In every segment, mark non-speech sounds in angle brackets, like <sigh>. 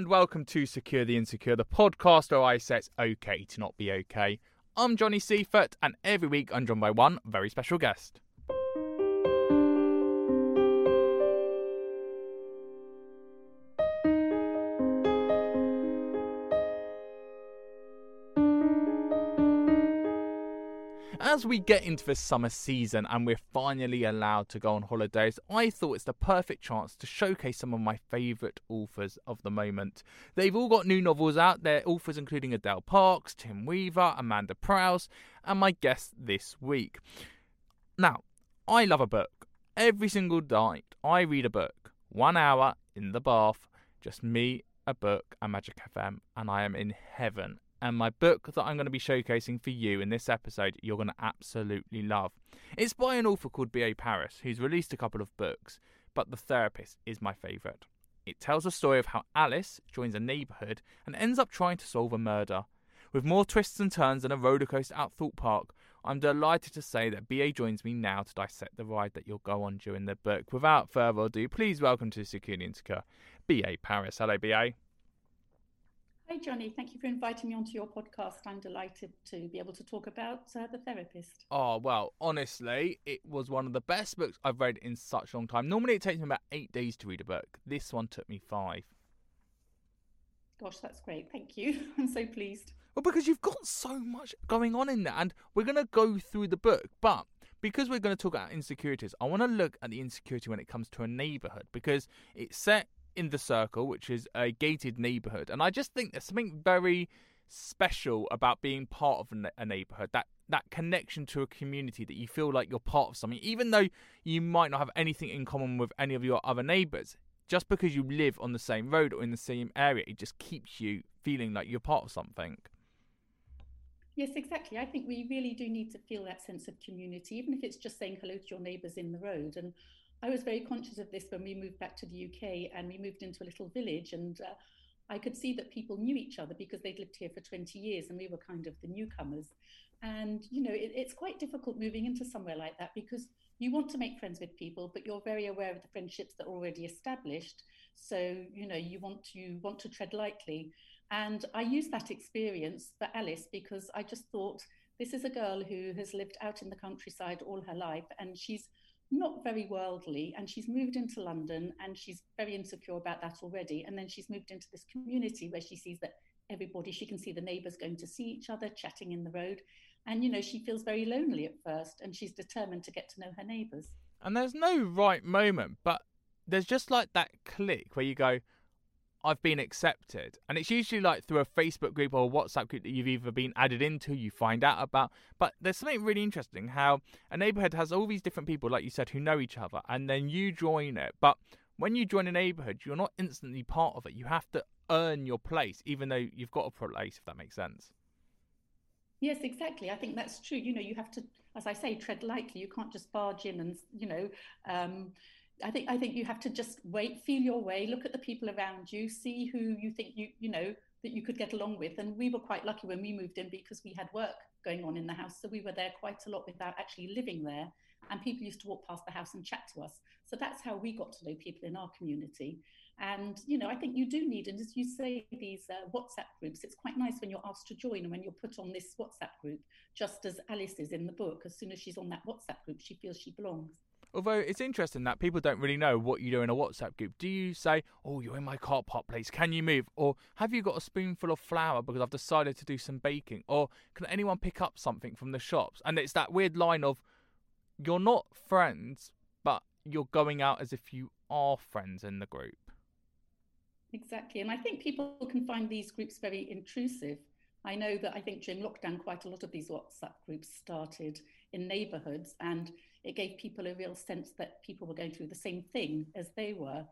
and welcome to Secure the Insecure, the podcast where I say it's okay to not be okay. I'm Johnny Seifert, and every week I'm joined by one very special guest. As we get into the summer season and we're finally allowed to go on holidays, I thought it's the perfect chance to showcase some of my favourite authors of the moment. They've all got new novels out, their authors including Adele Parks, Tim Weaver, Amanda Prowse, and my guest this week. Now, I love a book. Every single night, I read a book. One hour in the bath, just me, a book, and Magic FM, and I am in heaven and my book that I'm going to be showcasing for you in this episode, you're going to absolutely love. It's by an author called B.A. Paris, who's released a couple of books, but The Therapist is my favourite. It tells the story of how Alice joins a neighbourhood and ends up trying to solve a murder. With more twists and turns than a rollercoaster at Thorpe Park, I'm delighted to say that BA joins me now to dissect the ride that you'll go on during the book. Without further ado, please welcome to Secure Insecure, BA Paris. Hello, BA. Hi, Johnny. Thank you for inviting me onto your podcast. I'm delighted to be able to talk about uh, The Therapist. Oh, well, honestly, it was one of the best books I've read in such a long time. Normally, it takes me about eight days to read a book. This one took me five. Gosh, that's great. Thank you. <laughs> I'm so pleased. Well, because you've got so much going on in there, and we're going to go through the book, but because we're going to talk about insecurities, I want to look at the insecurity when it comes to a neighborhood because it's set in the circle, which is a gated neighborhood, and I just think there's something very special about being part of a neighborhood. That that connection to a community that you feel like you're part of something, even though you might not have anything in common with any of your other neighbors. Just because you live on the same road or in the same area, it just keeps you feeling like you're part of something. Yes, exactly. I think we really do need to feel that sense of community, even if it's just saying hello to your neighbours in the road. And I was very conscious of this when we moved back to the UK and we moved into a little village and uh, I could see that people knew each other because they'd lived here for 20 years and we were kind of the newcomers. And, you know, it, it's quite difficult moving into somewhere like that because you want to make friends with people, but you're very aware of the friendships that are already established. So, you know, you want to want to tread lightly. And I used that experience for Alice because I just thought this is a girl who has lived out in the countryside all her life and she's not very worldly and she's moved into London and she's very insecure about that already. And then she's moved into this community where she sees that everybody, she can see the neighbors going to see each other, chatting in the road. And, you know, she feels very lonely at first and she's determined to get to know her neighbors. And there's no right moment, but there's just like that click where you go, I've been accepted. And it's usually like through a Facebook group or a WhatsApp group that you've either been added into, you find out about. But there's something really interesting how a neighborhood has all these different people, like you said, who know each other, and then you join it. But when you join a neighborhood, you're not instantly part of it. You have to earn your place, even though you've got a place, if that makes sense. Yes, exactly. I think that's true. You know, you have to, as I say, tread lightly. You can't just barge in and, you know, um, I think I think you have to just wait, feel your way, look at the people around you, see who you think you you know that you could get along with. And we were quite lucky when we moved in because we had work going on in the house. So we were there quite a lot without actually living there. And people used to walk past the house and chat to us. So that's how we got to know people in our community. And, you know, I think you do need, and as you say, these uh, WhatsApp groups, it's quite nice when you're asked to join and when you're put on this WhatsApp group, just as Alice is in the book. As soon as she's on that WhatsApp group, she feels she belongs. Although it's interesting that people don't really know what you do in a WhatsApp group. Do you say, "Oh, you're in my car park please. Can you move?" Or have you got a spoonful of flour because I've decided to do some baking? Or can anyone pick up something from the shops? And it's that weird line of you're not friends, but you're going out as if you are friends in the group. Exactly, and I think people can find these groups very intrusive. I know that I think during lockdown, quite a lot of these WhatsApp groups started in neighborhoods and it gave people a real sense that people were going through the same thing as they were.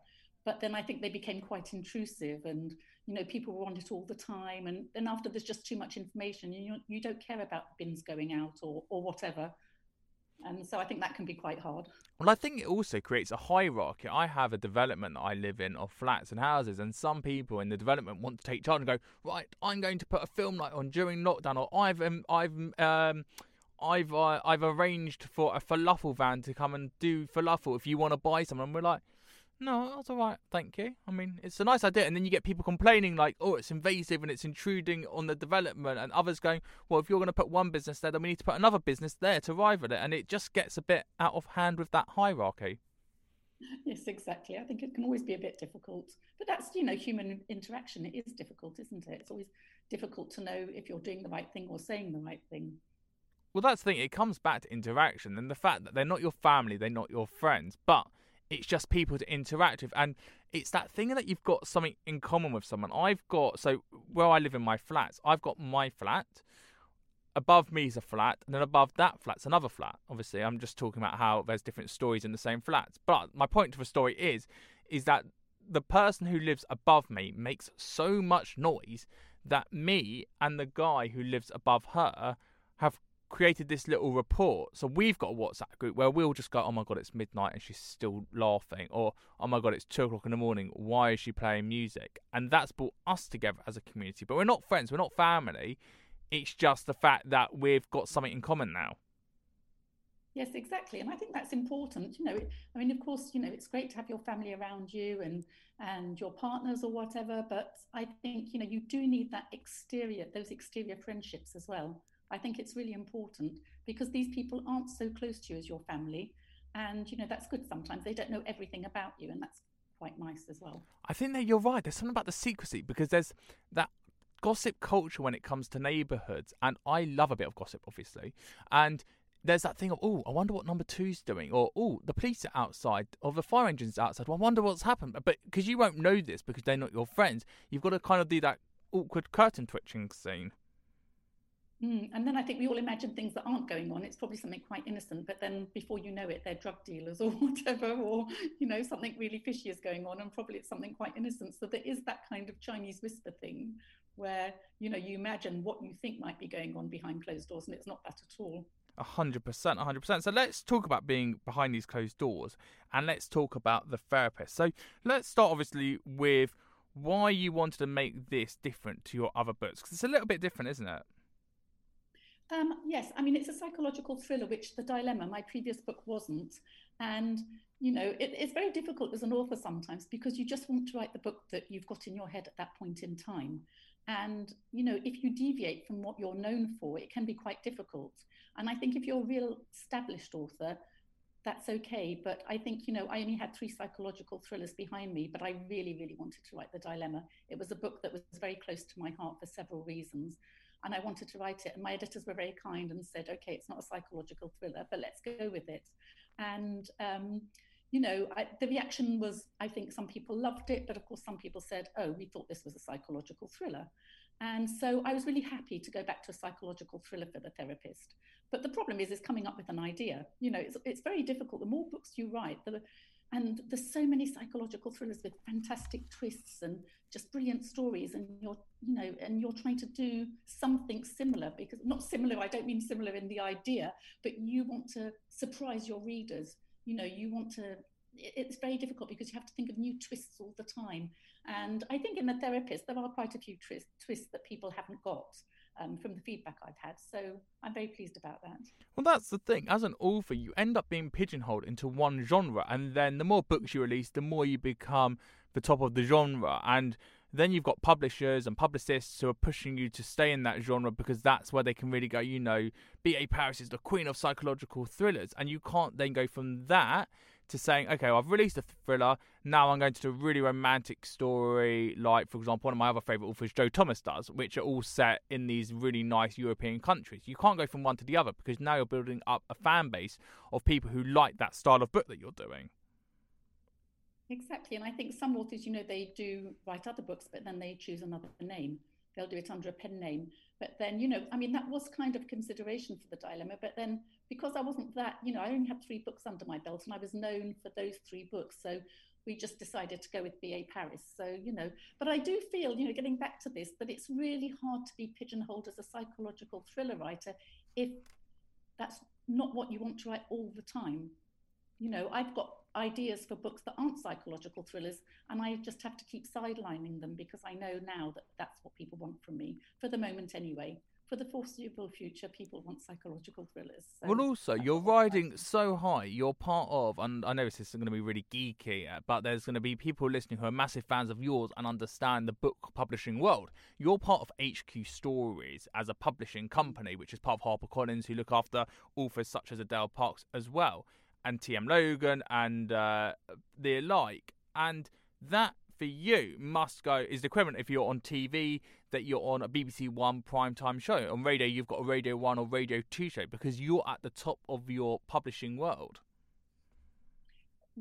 But then I think they became quite intrusive and, you know, people on it all the time. And then after there's just too much information, you, you don't care about bins going out or, or whatever. And so I think that can be quite hard. Well, I think it also creates a hierarchy. I have a development that I live in of flats and houses, and some people in the development want to take charge and go, right, I'm going to put a film night on during lockdown, or I've um, I've um, I've uh, I've arranged for a falafel van to come and do falafel if you want to buy some. And we're like, no, that's all right, thank you. I mean, it's a nice idea. And then you get people complaining like, oh, it's invasive and it's intruding on the development, and others going, well, if you're going to put one business there, then we need to put another business there to rival it, and it just gets a bit out of hand with that hierarchy. Yes, exactly. I think it can always be a bit difficult, but that's you know human interaction. It is difficult, isn't it? It's always difficult to know if you're doing the right thing or saying the right thing. Well, that's the thing. It comes back to interaction and the fact that they're not your family, they're not your friends, but it's just people to interact with. And it's that thing that you've got something in common with someone. I've got, so where I live in my flats, I've got my flat. Above me is a flat, and then above that flat's another flat. Obviously, I'm just talking about how there's different stories in the same flats. But my point of the story is, is that the person who lives above me makes so much noise that me and the guy who lives above her have created this little report. So we've got a WhatsApp group where we'll just go, oh my God, it's midnight and she's still laughing. Or, oh my God, it's two o'clock in the morning. Why is she playing music? And that's brought us together as a community. But we're not friends, we're not family. It's just the fact that we've got something in common now. Yes, exactly, and I think that's important. You know, I mean, of course, you know, it's great to have your family around you and and your partners or whatever, but I think you know you do need that exterior, those exterior friendships as well. I think it's really important because these people aren't so close to you as your family. And, you know, that's good sometimes. They don't know everything about you, and that's quite nice as well. I think that you're right. There's something about the secrecy because there's that gossip culture when it comes to neighbourhoods. And I love a bit of gossip, obviously. And there's that thing of, oh, I wonder what number two's doing, or oh, the police are outside, or the fire engine's outside. Well, I wonder what's happened. But because you won't know this because they're not your friends, you've got to kind of do that awkward curtain twitching scene. Mm, and then I think we all imagine things that aren't going on. It's probably something quite innocent, but then before you know it, they're drug dealers or <laughs> whatever, or you know something really fishy is going on, and probably it's something quite innocent. So there is that kind of Chinese whisper thing, where you know you imagine what you think might be going on behind closed doors, and it's not that at all. A hundred percent, a hundred percent. So let's talk about being behind these closed doors, and let's talk about the therapist. So let's start obviously with why you wanted to make this different to your other books, because it's a little bit different, isn't it? Um, yes, I mean, it's a psychological thriller, which The Dilemma, my previous book, wasn't. And, you know, it, it's very difficult as an author sometimes because you just want to write the book that you've got in your head at that point in time. And, you know, if you deviate from what you're known for, it can be quite difficult. And I think if you're a real established author, that's okay. But I think, you know, I only had three psychological thrillers behind me, but I really, really wanted to write The Dilemma. It was a book that was very close to my heart for several reasons and I wanted to write it. And my editors were very kind and said, okay, it's not a psychological thriller, but let's go with it. And, um, you know, I, the reaction was, I think some people loved it, but of course, some people said, oh, we thought this was a psychological thriller. And so I was really happy to go back to a psychological thriller for the therapist. But the problem is, is coming up with an idea. You know, it's, it's very difficult. The more books you write, the, and there's so many psychological thrillers with fantastic twists and just brilliant stories and you're you know and you're trying to do something similar because not similar i don't mean similar in the idea but you want to surprise your readers you know you want to it's very difficult because you have to think of new twists all the time. And I think in the therapist, there are quite a few twists, twists that people haven't got. Um, from the feedback I've had. So I'm very pleased about that. Well, that's the thing. As an author, you end up being pigeonholed into one genre, and then the more books you release, the more you become the top of the genre. And then you've got publishers and publicists who are pushing you to stay in that genre because that's where they can really go, you know, B.A. Paris is the queen of psychological thrillers. And you can't then go from that to saying, okay, well, I've released a thriller, now I'm going to do a really romantic story, like, for example, one of my other favourite authors, Jo Thomas, does, which are all set in these really nice European countries. You can't go from one to the other because now you're building up a fan base of people who like that style of book that you're doing. Exactly. And I think some authors, you know, they do write other books, but then they choose another name. They'll do it under a pen name. But then, you know, I mean, that was kind of consideration for the dilemma. But then, because I wasn't that, you know, I only had three books under my belt and I was known for those three books. So we just decided to go with BA Paris. So, you know, but I do feel, you know, getting back to this, that it's really hard to be pigeonholed as a psychological thriller writer if that's not what you want to write all the time. You know, I've got ideas for books that aren't psychological thrillers, and I just have to keep sidelining them because I know now that that's what people want from me, for the moment anyway. For the foreseeable future, people want psychological thrillers. So well, also, you're riding so high. You're part of, and I know this is going to be really geeky, uh, but there's going to be people listening who are massive fans of yours and understand the book publishing world. You're part of HQ Stories as a publishing company, which is part of HarperCollins, who look after authors such as Adele Parks as well and TM Logan and uh, the like. And that for you must go is the equivalent if you're on TV that you're on a BBC One primetime show. On radio, you've got a Radio One or Radio Two show because you're at the top of your publishing world.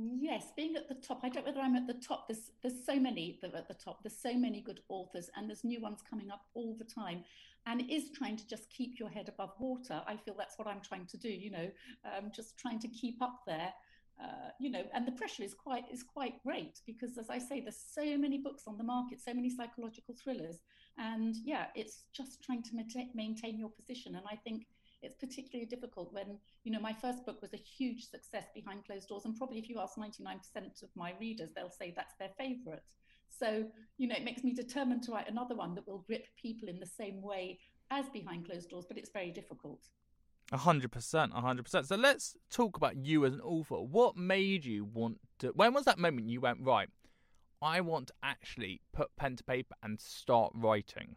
Yes, being at the top. I don't know whether I'm at the top. There's there's so many that are at the top. There's so many good authors, and there's new ones coming up all the time and it is trying to just keep your head above water. I feel that's what I'm trying to do, you know, um, just trying to keep up there. Uh, you know, and the pressure is quite is quite great because, as I say, there's so many books on the market, so many psychological thrillers, and yeah, it's just trying to maintain your position. And I think it's particularly difficult when you know my first book was a huge success behind closed doors, and probably if you ask 99% of my readers, they'll say that's their favourite. So, you know, it makes me determined to write another one that will grip people in the same way as behind closed doors, but it's very difficult. A hundred percent, a hundred percent. So let's talk about you as an author. What made you want to? When was that moment you went right? I want to actually put pen to paper and start writing.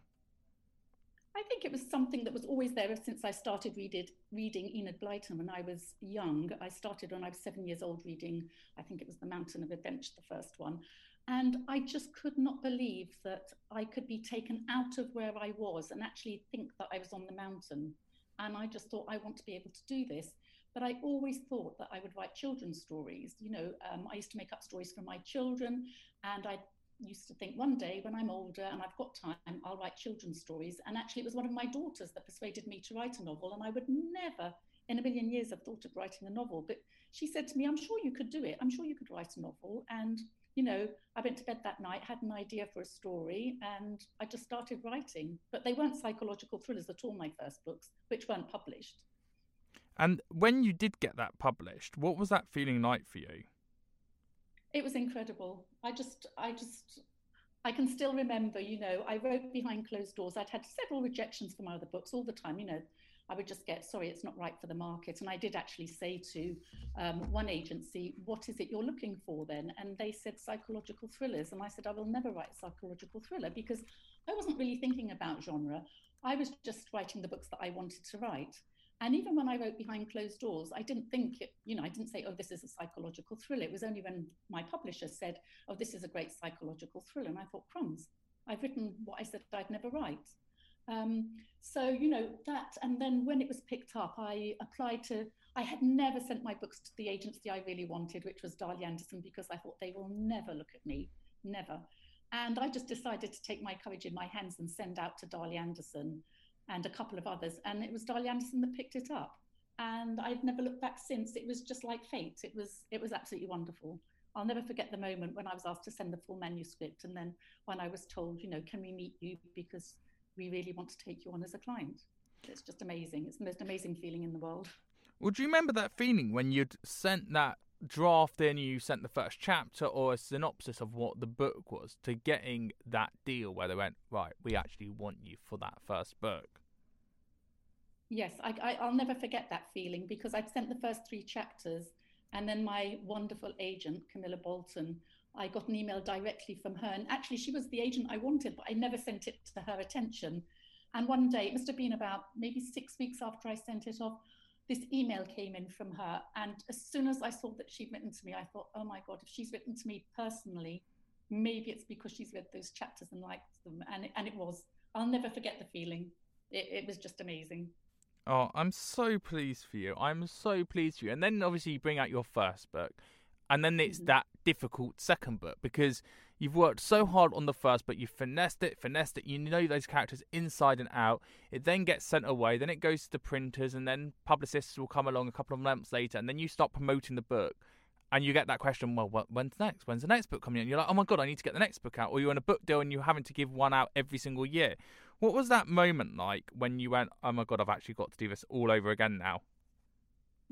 I think it was something that was always there since I started reading, Enid Blyton when I was young. I started when I was seven years old reading, I think it was The Mountain of Adventure, the first one. And I just could not believe that I could be taken out of where I was and actually think that I was on the mountain. And I just thought, I want to be able to do this. But I always thought that I would write children's stories. You know, um, I used to make up stories for my children. And I used to think one day when I'm older and I've got time, I'll write children's stories. And actually, it was one of my daughters that persuaded me to write a novel. And I would never in a million years have thought of writing a novel. But she said to me, I'm sure you could do it. I'm sure you could write a novel. And you know, I went to bed that night, had an idea for a story, and I just started writing. But they weren't psychological thrillers at all, my first books, which weren't published. And when you did get that published, what was that feeling like for you? It was incredible. I just, I just, I can still remember, you know, I wrote behind closed doors. I'd had several rejections from other books all the time, you know, I would just get, sorry, it's not right for the market. And I did actually say to um, one agency, what is it you're looking for then? And they said psychological thrillers. And I said, I will never write psychological thriller because I wasn't really thinking about genre. I was just writing the books that I wanted to write. And even when I wrote Behind Closed Doors, I didn't think it, you know, I didn't say, oh, this is a psychological thriller. It was only when my publisher said, oh, this is a great psychological thriller. And I thought, crumbs, I've written what I said I'd never write. Um, so, you know, that, and then when it was picked up, I applied to, I had never sent my books to the agency I really wanted, which was Darley Anderson, because I thought they will never look at me, never. And I just decided to take my courage in my hands and send out to Darley Anderson and a couple of others. And it was Darley Anderson that picked it up. And I've never looked back since. It was just like fate. It was, it was absolutely wonderful. I'll never forget the moment when I was asked to send the full manuscript. And then when I was told, you know, can we meet you? Because we really want to take you on as a client. It's just amazing. It's the most amazing feeling in the world. Well, do you remember that feeling when you'd sent that draft in, you sent the first chapter or a synopsis of what the book was to getting that deal where they went, right, we actually want you for that first book? Yes, I, will never forget that feeling because I'd sent the first three chapters and then my wonderful agent, Camilla Bolton, I got an email directly from her. And actually, she was the agent I wanted, but I never sent it to her attention. And one day, it must have been about maybe six weeks after I sent it off, this email came in from her. And as soon as I saw that she'd written to me, I thought, oh my God, if she's written to me personally, maybe it's because she's read those chapters and liked them. And it, and it was. I'll never forget the feeling. It, it was just amazing. Oh, I'm so pleased for you. I'm so pleased for you. And then obviously you bring out your first book. And then it's mm-hmm. that difficult second book because You've worked so hard on the first, but you finessed it, finessed it. You know those characters inside and out. It then gets sent away. Then it goes to the printers, and then publicists will come along a couple of months later, and then you start promoting the book. And you get that question, well, when's next? When's the next book coming in? You're like, oh my god, I need to get the next book out. Or you're in a book deal and you're having to give one out every single year. What was that moment like when you went, oh my god, I've actually got to do this all over again now?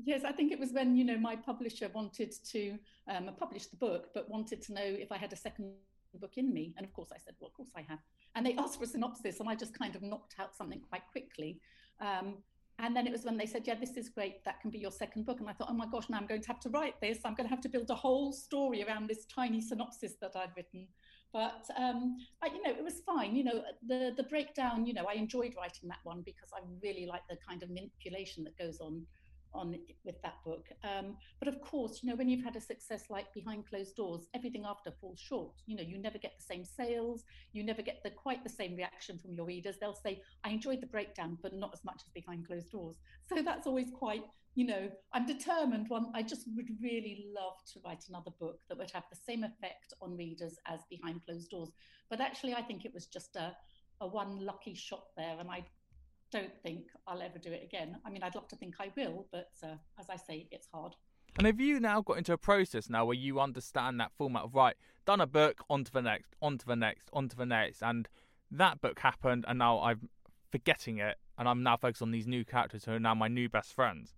Yes, I think it was when you know my publisher wanted to um, publish the book, but wanted to know if I had a second book in me. And of course, I said, "Well, of course I have." And they asked for a synopsis, and I just kind of knocked out something quite quickly. Um, and then it was when they said, "Yeah, this is great. That can be your second book." And I thought, "Oh my gosh, now I'm going to have to write this. I'm going to have to build a whole story around this tiny synopsis that I've written." But um, I, you know, it was fine. You know, the the breakdown. You know, I enjoyed writing that one because I really like the kind of manipulation that goes on on with that book. Um, but of course, you know, when you've had a success like Behind Closed Doors, everything after falls short. You know, you never get the same sales, you never get the quite the same reaction from your readers. They'll say, "I enjoyed the breakdown, but not as much as Behind Closed Doors." <laughs> So that's always quite, you know, I'm determined. One, I just would really love to write another book that would have the same effect on readers as Behind Closed Doors. But actually, I think it was just a a one lucky shot there, and I don't think I'll ever do it again. I mean, I'd love to think I will, but uh, as I say, it's hard. And have you now got into a process now where you understand that format of right, done a book, on to the next, on to the next, on to the next, and that book happened, and now I'm forgetting it, and I'm now focused on these new characters who are now my new best friends.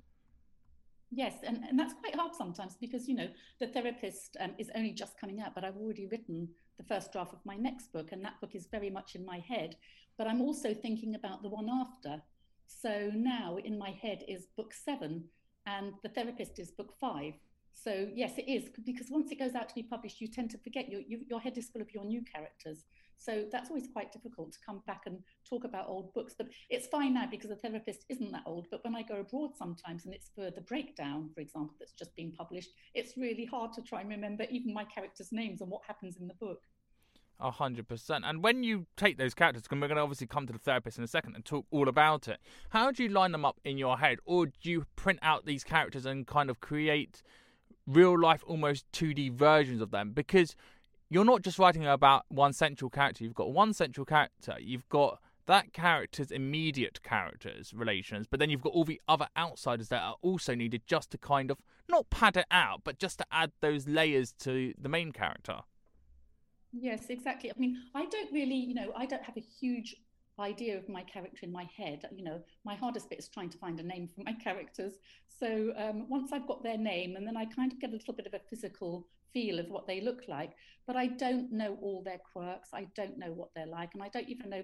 Yes, and, and that's quite hard sometimes because, you know, The Therapist um, is only just coming out, but I've already written the first draft of my next book, and that book is very much in my head. But I'm also thinking about the one after. So now in my head is book seven, and The Therapist is book five. So yes, it is because once it goes out to be published, you tend to forget your you, your head is full of your new characters. So that's always quite difficult to come back and talk about old books. But it's fine now because the therapist isn't that old. But when I go abroad sometimes and it's for the breakdown, for example, that's just been published, it's really hard to try and remember even my characters' names and what happens in the book. A hundred percent. And when you take those characters, and we're going to obviously come to the therapist in a second and talk all about it. How do you line them up in your head, or do you print out these characters and kind of create real life, almost two D versions of them? Because you're not just writing about one central character. You've got one central character. You've got that character's immediate characters relations, but then you've got all the other outsiders that are also needed just to kind of not pad it out, but just to add those layers to the main character. Yes, exactly. I mean, I don't really, you know, I don't have a huge idea of my character in my head. You know, my hardest bit is trying to find a name for my <laughs> characters. So um, once I've got their name, and then I kind of get a little bit of a physical feel of what they look like, but I don't know all their quirks. I don't know what they're like, and I don't even know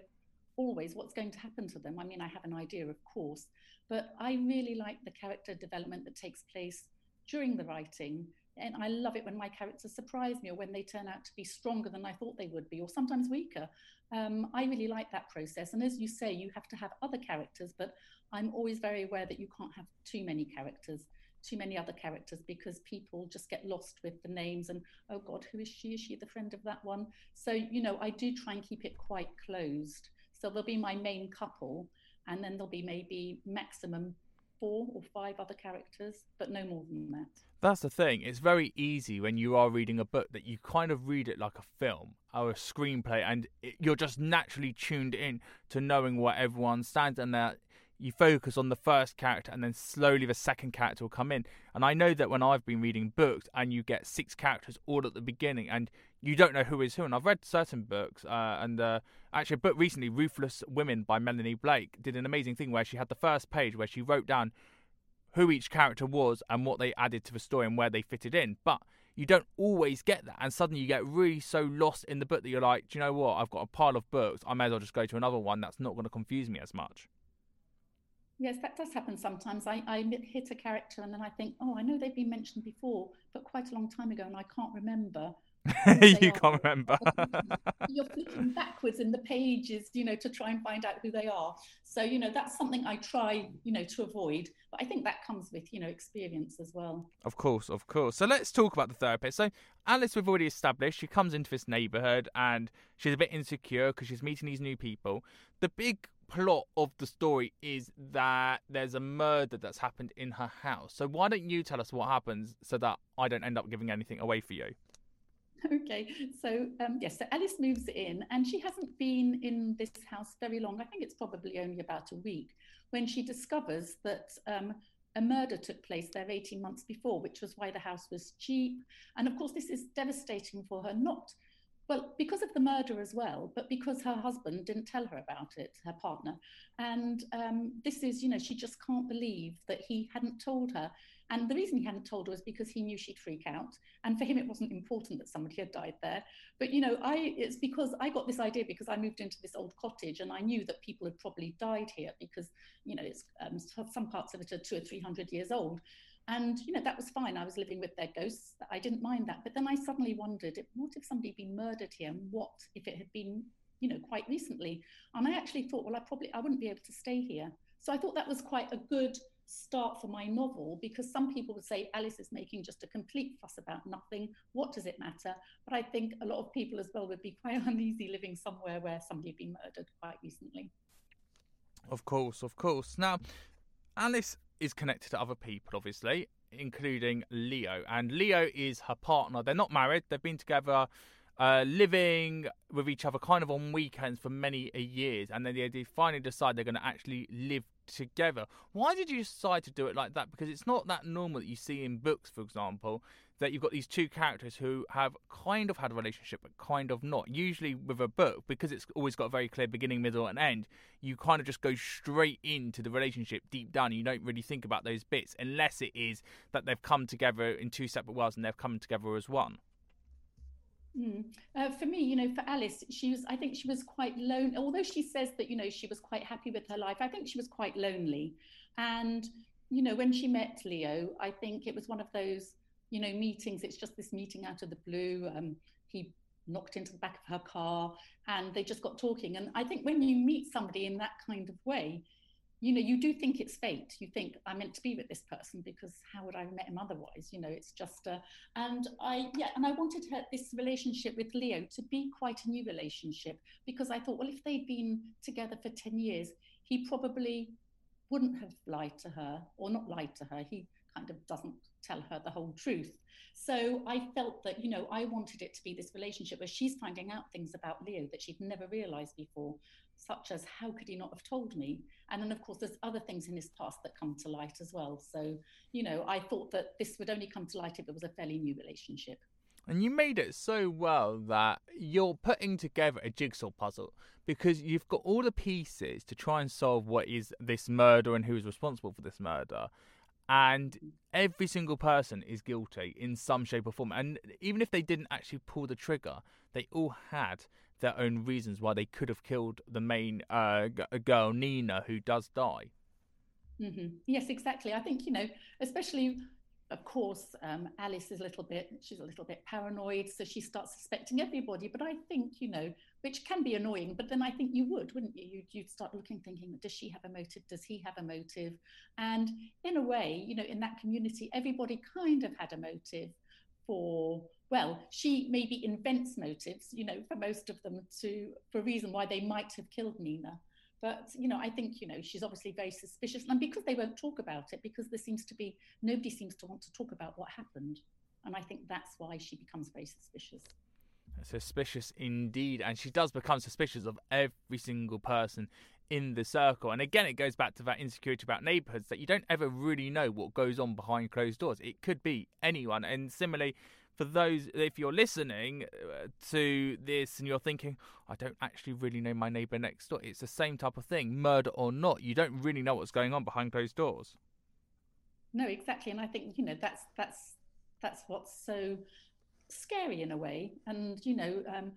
always what's going to happen to them. I mean, I have an idea, of course, but I really like the character development that takes place during the writing. And I love it when my characters surprise me or when they turn out to be stronger than I thought they would be, or sometimes weaker. Um, I really like that process. And as you say, you have to have other characters, but I'm always very aware that you can't have too many characters too many other characters because people just get lost with the names and oh god who is she? Is she the friend of that one? So you know i do try and keep it quite closed. So there'll be my main couple and then there'll be maybe maximum four or five other characters but no more than that. That's the thing. It's very easy when you are reading a book that you kind of read it like a film or a screenplay and it, you're just naturally tuned in to knowing what everyone stands and that you focus on the first character and then slowly the second character will come in. And I know that when I've been reading books and you get six characters all at the beginning and you don't know who is who. And I've read certain books, uh, and uh, actually a book recently, Ruthless Women by Melanie Blake, did an amazing thing where she had the first page where she wrote down who each character was and what they added to the story and where they fitted in. But you don't always get that, and suddenly you get really so lost in the book that you're like, do you know what? I've got a pile of books. I may as well just go to another one that's not going to confuse me as much. Yes, that does happen sometimes. I, I hit a character and then I think, oh, I know they've been mentioned before, but quite a long time ago, and I can't remember. <laughs> you can't remember. <laughs> You're flicking backwards in the pages, you know, to try and find out who they are. So, you know, that's something I try, you know, to avoid. But I think that comes with, you know, experience as well. Of course, of course. So let's talk about the therapist. So Alice, we've already established, she comes into this neighbourhood and she's a bit insecure because she's meeting these new people. The big plot of the story is that there's a murder that's happened in her house. So why don't you tell us what happens so that I don't end up giving anything away for you? <laughs> Okay, so um, yes, so Alice moves in, and she hasn't been in this house very long. I think it's probably only about a week when she discovers that um, a murder took place there 18 months before, which was why the house was cheap. And of course, this is devastating for her, not well, because of the murder as well, but because her husband didn't tell her about it, her partner. And um, this is, you know, she just can't believe that he hadn't told her. And the reason he hadn't told her was because he knew she'd freak out. And for him, it wasn't important that somebody had died there. But, you know, I it's because I got this idea because I moved into this old cottage and I knew that people had probably died here because, you know, it's um, some parts of it are two or three hundred years old. And, you know, that was fine. I was living with their ghosts. I didn't mind that. But then I suddenly wondered, what if somebody had been murdered here? And what if it had been, you know, quite recently? And I actually thought, well, I probably, I wouldn't be able to stay here. So I thought that was quite a good start for my novel because some people would say Alice is making just a complete fuss about nothing. What does it matter? But I think a lot of people as well would be <laughs> quite uneasy living somewhere where somebody had been murdered quite recently. Of course, of course. Now, Alice is connected to other people, obviously, including Leo. And Leo is her partner. They're not married, they've been together. Uh, living with each other kind of on weekends for many years, and then they, they finally decide they're going to actually live together. Why did you decide to do it like that? Because it's not that normal that you see in books, for example, that you've got these two characters who have kind of had a relationship but kind of not. Usually with a book, because it's always got a very clear beginning, middle, and end, you kind of just go straight into the relationship deep down. And you don't really think about those bits unless it is that they've come together in two separate worlds and they've come together as one. Mm. Uh, for me, you know, for Alice, she was, I think she was quite lone. Although she says that, you know, she was quite happy with her life, I think she was quite lonely. And, you know, when she met Leo, I think it was one of those you know, meetings. It's just this meeting out of the blue. Um, he knocked into the back of her car and they just got talking. And I think when you meet somebody in that kind of way, you know, you do think it's fate. You think I'm meant to be with this person because how would I have met him otherwise? You know, it's just, a, and I, yeah, and I wanted her, this relationship with Leo to be quite a new relationship because I thought, well, if they'd been together for 10 years, he probably wouldn't have lied to her or not lied to her. He kind of doesn't tell her the whole truth. So I felt that, you know, I wanted it to be this relationship where she's finding out things about Leo that she'd never realized before, such as how could he not have told me? And then, of course, there's other things in his past that come to light as well. So, you know, I thought that this would only come to light if it was a fairly new relationship. And you made it so well that you're putting together a jigsaw puzzle because you've got all the pieces to try and solve what is this murder and who's responsible for this murder and every single person is guilty in some shape or form. And even if they didn't actually pull the trigger, they all had their own reasons why they could have killed the main uh, girl, Nina, who does die. Mm-hmm. Yes, exactly. I think, you know, especially of course, um, Alice is a little bit, she's a little bit paranoid, so she starts suspecting everybody. But I think, you know, which can be annoying, but then I think you would, wouldn't you? You'd, you'd start looking, thinking, does she have a motive? Does he have a motive? And in a way, you know, in that community, everybody kind of had a motive for, well, she maybe invents motives, you know, for most of them to, for a reason why they might have killed Nina. But you know, I think you know she's obviously very suspicious, and because they won't talk about it, because there seems to be nobody seems to want to talk about what happened, and I think that's why she becomes very suspicious. Suspicious indeed, and she does become suspicious of every single person in the circle. And again, it goes back to that insecurity about neighborhoods that you don't ever really know what goes on behind closed doors. It could be anyone, and similarly for those, if you're listening uh, to this and you're thinking, I don't actually really know my neighbour next door, it's the same type of thing, murder or not. You don't really know what's going on behind closed doors. No, exactly, and I think you know that's that's that's what's so scary in a way, and you know. Um,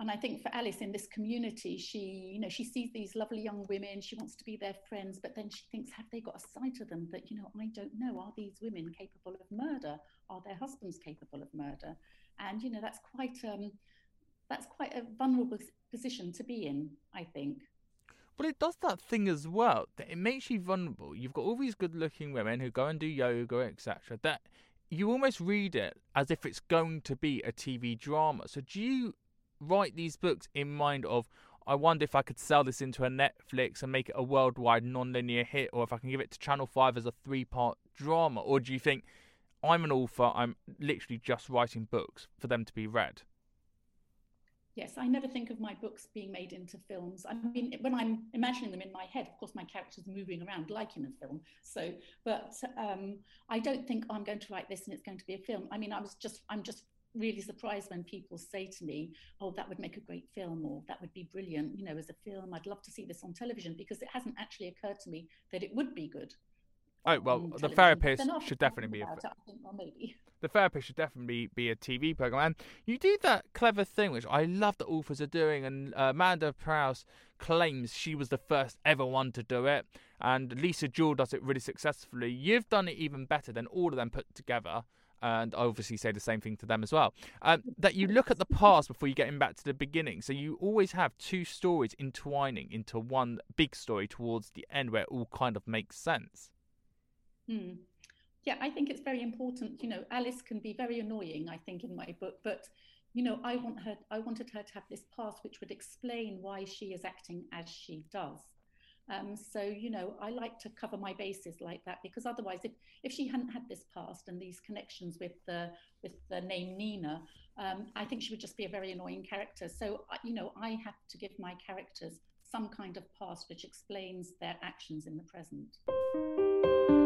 and I think for Alice in this community, she, you know, she sees these lovely young women. She wants to be their friends, but then she thinks, have they got a side to them that, you know, I don't know? Are these women capable of murder? Are their husbands capable of murder? And you know, that's quite, um, that's quite a vulnerable position to be in. I think. But it does that thing as well. That it makes you vulnerable. You've got all these good-looking women who go and do yoga, etc. That you almost read it as if it's going to be a TV drama. So do you write these books in mind of I wonder if I could sell this into a Netflix and make it a worldwide non-linear hit, or if I can give it to Channel Five as a three-part drama, or do you think I'm an author, I'm literally just writing books for them to be read? Yes, I never think of my books being made into films. I mean, when I'm imagining them in my head, of course, my character's are moving around like in a film. So, but um, I don't think oh, I'm going to write this and it's going to be a film. I mean, I was just, I'm just really surprised when people say to me, "Oh, that would make a great film," or "That would be brilliant," you know, as a film. I'd love to see this on television because it hasn't actually occurred to me that it would be good. Oh well, <laughs> the therapist should definitely be. A, it, think, well, maybe. The therapist should definitely be a TV program, and you do that clever thing, which I love that authors are doing. And uh, Amanda Prowse claims she was the first ever one to do it, and Lisa Jewell does it really successfully. You've done it even better than all of them put together and I obviously say the same thing to them as well. Um, that you look at the past before you get back to the beginning. So you always have two stories intertwining into one big story towards the end where it all kind of makes sense. Hmm. Yeah, I think it's very important. You know, Alice can be very annoying, I think, in my book, but you know, I want her I wanted her to have this past which would explain why she is acting as she does. Um, so, you know, I like to cover my bases like that because otherwise, if, if she hadn't had this past and these connections with the with the name Nina, um, I think she would just be a very annoying character. So, you know, I have to give my characters some kind of past which explains their actions in the present.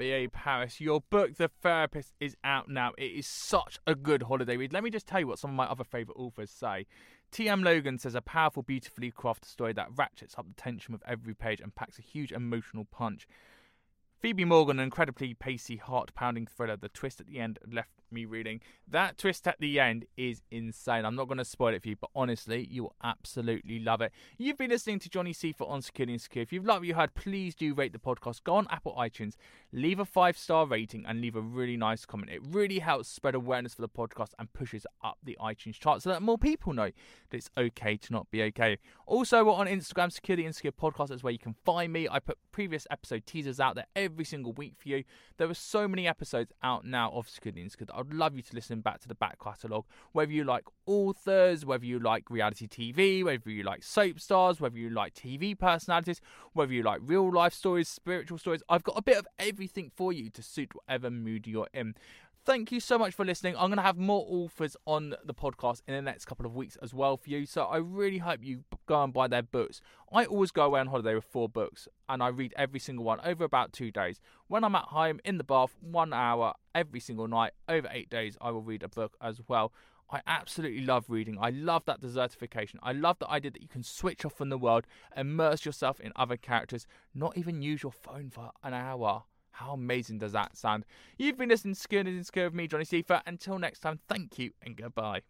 B.A. Paris. Your book, The Therapist, is out now. It is such a good holiday read. Let me just tell you what some of my other favourite authors say. T.M. Logan says a powerful, beautifully crafted story that ratchets up the tension with every page and packs a huge emotional punch. Phoebe Morgan, an incredibly pacey, heart pounding thriller. The twist at the end left me reading. That twist at the end is insane. I'm not going to spoil it for you, but honestly, you will absolutely love it. You've been listening to Johnny C for on Secure the Insecure. If you've loved what you heard, please do rate the podcast. Go on Apple iTunes, leave a five star rating, and leave a really nice comment. It really helps spread awareness for the podcast and pushes up the iTunes chart so that more people know that it's okay to not be okay. Also, we're on Instagram, Secure the Insecure Podcast is where you can find me. I put previous episode teasers out there every single week for you. There are so many episodes out now of Secure the Insecure I'd love you to listen back to the back catalogue. Whether you like authors, whether you like reality TV, whether you like soap stars, whether you like TV personalities, whether you like real life stories, spiritual stories, I've got a bit of everything for you to suit whatever mood you're in thank you so much for listening. I'm going to have more authors on the podcast in the next couple of weeks as well for you. So I really hope you go and buy their books. I always go away on holiday with four books and I read every single one over about two days. When I'm at home in the bath, one hour every single night, over eight days, I will read a book as well. I absolutely love reading. I love that desertification. I love the idea that you can switch off from the world, immerse yourself in other characters, not even use your phone for an hour. How amazing does that sound? You've been listening to Secure the Insecure with me, Johnny Seifer. Until next time, thank you and goodbye.